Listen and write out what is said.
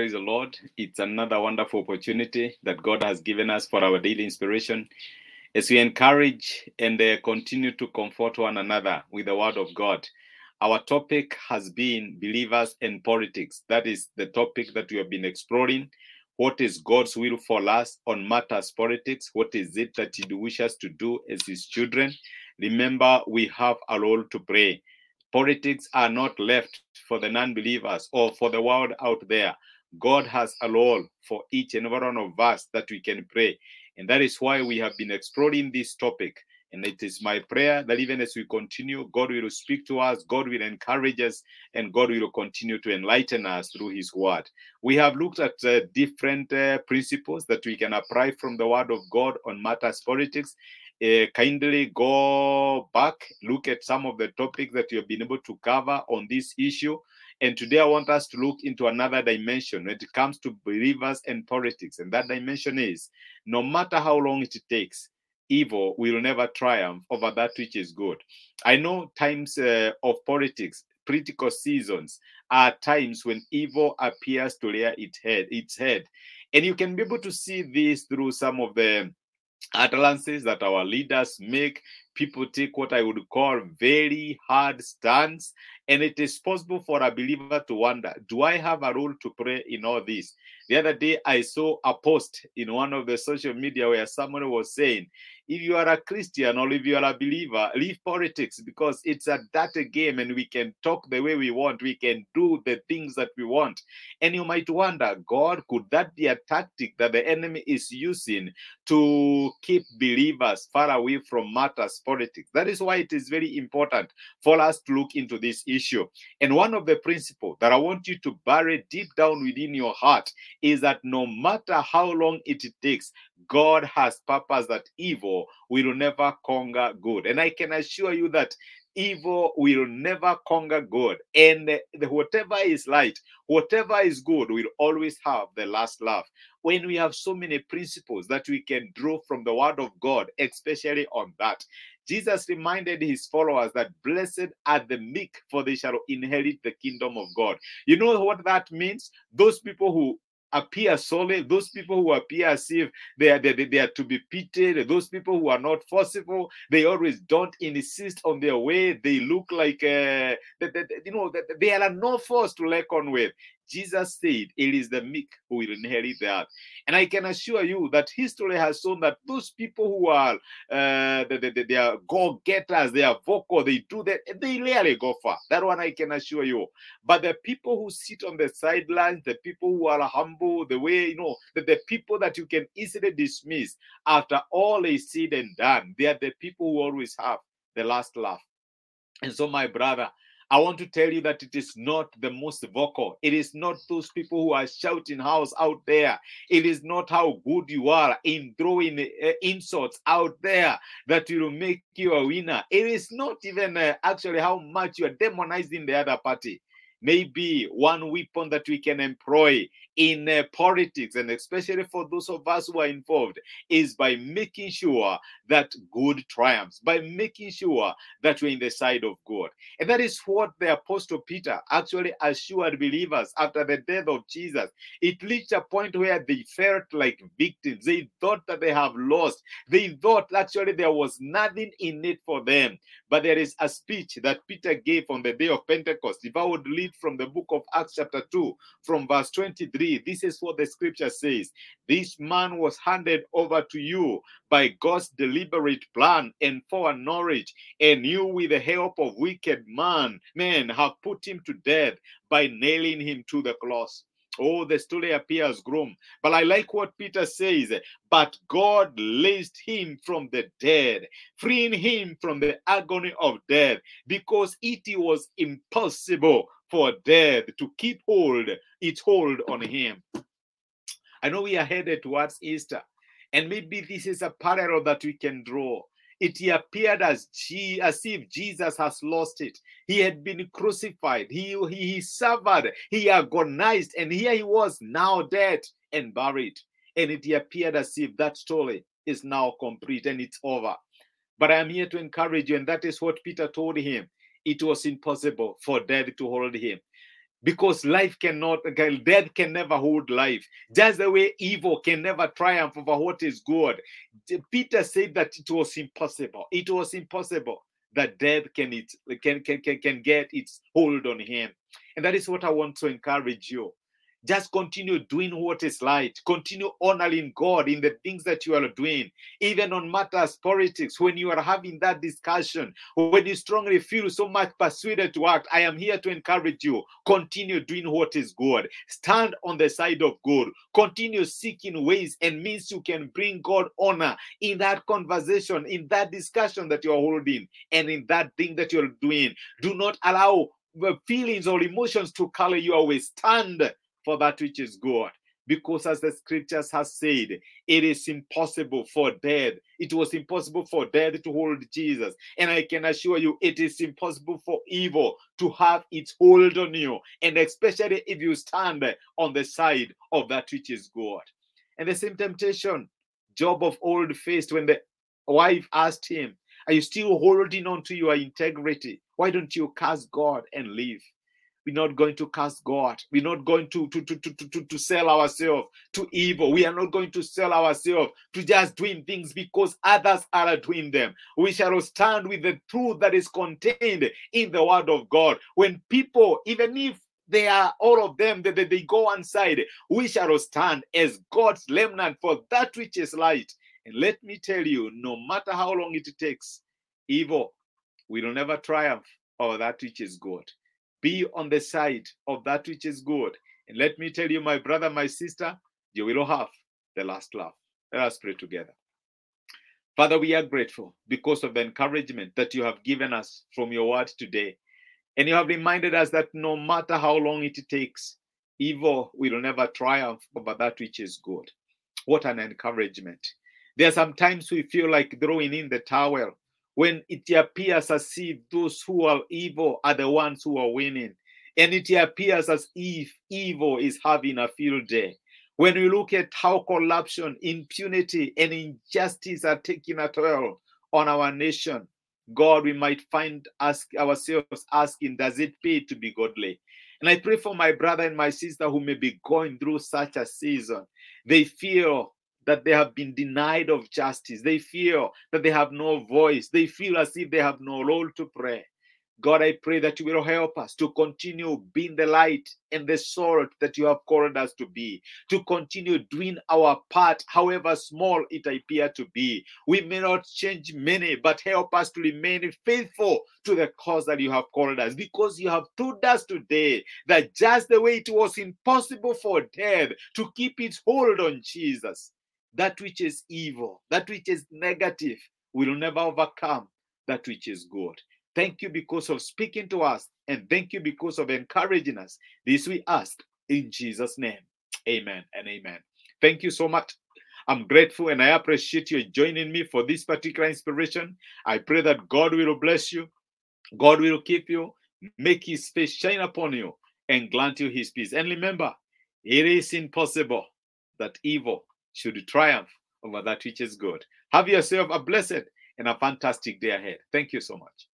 praise the Lord. It's another wonderful opportunity that God has given us for our daily inspiration as we encourage and uh, continue to comfort one another with the word of God. Our topic has been believers and politics. That is the topic that we have been exploring. What is God's will for us on matters politics? What is it that He wishes to do as His children? Remember, we have a role to play. Politics are not left for the non believers or for the world out there. God has a role for each and every one of us that we can pray. And that is why we have been exploring this topic. And it is my prayer that even as we continue, God will speak to us, God will encourage us, and God will continue to enlighten us through His word. We have looked at uh, different uh, principles that we can apply from the word of God on matters politics. Uh, kindly go back, look at some of the topics that you have been able to cover on this issue. And today I want us to look into another dimension when it comes to believers and politics. And that dimension is no matter how long it takes, evil will never triumph over that which is good. I know times uh, of politics, critical seasons, are times when evil appears to rear its head, its head. And you can be able to see this through some of the utterances that our leaders make. People take what I would call very hard stands. And it is possible for a believer to wonder do I have a role to play in all this? The other day, I saw a post in one of the social media where someone was saying, if you are a Christian or if you are a believer, leave politics because it's a dirty game and we can talk the way we want. We can do the things that we want. And you might wonder, God, could that be a tactic that the enemy is using to keep believers far away from matters politics? That is why it is very important for us to look into this issue. And one of the principles that I want you to bury deep down within your heart is that no matter how long it takes, God has purpose that evil will never conquer good. And I can assure you that evil will never conquer good. And whatever is light, whatever is good, will always have the last laugh. When we have so many principles that we can draw from the word of God, especially on that. Jesus reminded his followers that blessed are the meek, for they shall inherit the kingdom of God. You know what that means? Those people who appear solid, those people who appear as if they are, they, they are to be pitied, those people who are not forceful, they always don't insist on their way. They look like, uh, they, they, you know, they are no force to reckon with. Jesus said, It is the meek who will inherit the earth. And I can assure you that history has shown that those people who are uh, they, they, they are go-getters, they are vocal, they do that, they rarely go far. That one I can assure you. But the people who sit on the sidelines, the people who are humble, the way you know, the, the people that you can easily dismiss after all is said and done, they are the people who always have the last laugh. And so, my brother, I want to tell you that it is not the most vocal. It is not those people who are shouting house out there. It is not how good you are in throwing uh, insults out there that will make you a winner. It is not even uh, actually how much you are demonizing the other party maybe one weapon that we can employ in uh, politics and especially for those of us who are involved is by making sure that good triumphs by making sure that we're in the side of god. And that is what the apostle peter actually assured believers after the death of jesus. It reached a point where they felt like victims. They thought that they have lost. They thought actually there was nothing in it for them. But there is a speech that peter gave on the day of pentecost. If i would read from the book of acts chapter 2 from verse 23 this is what the scripture says. This man was handed over to you by God's deliberate plan and foreknowledge, and you, with the help of wicked man, men have put him to death by nailing him to the cross. Oh, the story appears grim. But I like what Peter says. But God raised him from the dead, freeing him from the agony of death, because it was impossible for death to keep hold, its hold on him. I know we are headed towards Easter, and maybe this is a parallel that we can draw. It appeared as, G, as if Jesus has lost it. He had been crucified, he, he, he suffered, he agonized, and here he was now dead and buried. And it appeared as if that story is now complete and it's over. But I am here to encourage you, and that is what Peter told him it was impossible for death to hold him. because life cannot death can never hold life. Just the way evil can never triumph over what is good. Peter said that it was impossible. It was impossible that death can it can can can, can get its hold on him. And that is what i want to encourage you just continue doing what is right. Continue honoring God in the things that you are doing, even on matters politics. When you are having that discussion, when you strongly feel so much persuaded to act, I am here to encourage you. Continue doing what is good. Stand on the side of God. Continue seeking ways and means you can bring God honor in that conversation, in that discussion that you are holding, and in that thing that you're doing. Do not allow uh, feelings or emotions to color you away. Stand for that which is good. Because as the scriptures has said, it is impossible for death. It was impossible for death to hold Jesus. And I can assure you, it is impossible for evil to have its hold on you. And especially if you stand on the side of that which is good. And the same temptation, Job of old faced when the wife asked him, Are you still holding on to your integrity? Why don't you curse God and live? We're not going to curse God. We're not going to, to, to, to, to, to sell ourselves to evil. We are not going to sell ourselves to just doing things because others are doing them. We shall stand with the truth that is contained in the word of God. When people, even if they are all of them, they, they, they go one side, we shall stand as God's remnant for that which is light. And let me tell you, no matter how long it takes, evil will never triumph over that which is good. Be on the side of that which is good. And let me tell you, my brother, my sister, you will have the last laugh. Let us pray together. Father, we are grateful because of the encouragement that you have given us from your word today. And you have reminded us that no matter how long it takes, evil will never triumph over that which is good. What an encouragement. There are some times we feel like throwing in the towel when it appears as if those who are evil are the ones who are winning. And it appears as if evil is having a field day. When we look at how corruption, impunity, and injustice are taking a toll on our nation, God, we might find ask ourselves asking, does it pay to be godly? And I pray for my brother and my sister who may be going through such a season. They feel that they have been denied of justice. They feel that they have no voice. They feel as if they have no role to play. God, I pray that you will help us to continue being the light and the salt that you have called us to be, to continue doing our part, however small it appear to be. We may not change many, but help us to remain faithful to the cause that you have called us, because you have told us today that just the way it was impossible for death to keep its hold on Jesus, that which is evil, that which is negative, will never overcome that which is good. Thank you because of speaking to us, and thank you because of encouraging us. This we ask in Jesus' name. Amen and amen. Thank you so much. I'm grateful and I appreciate you joining me for this particular inspiration. I pray that God will bless you, God will keep you, make his face shine upon you, and grant you his peace. And remember, it is impossible that evil should triumph over that which is good. Have yourself a blessed and a fantastic day ahead. Thank you so much.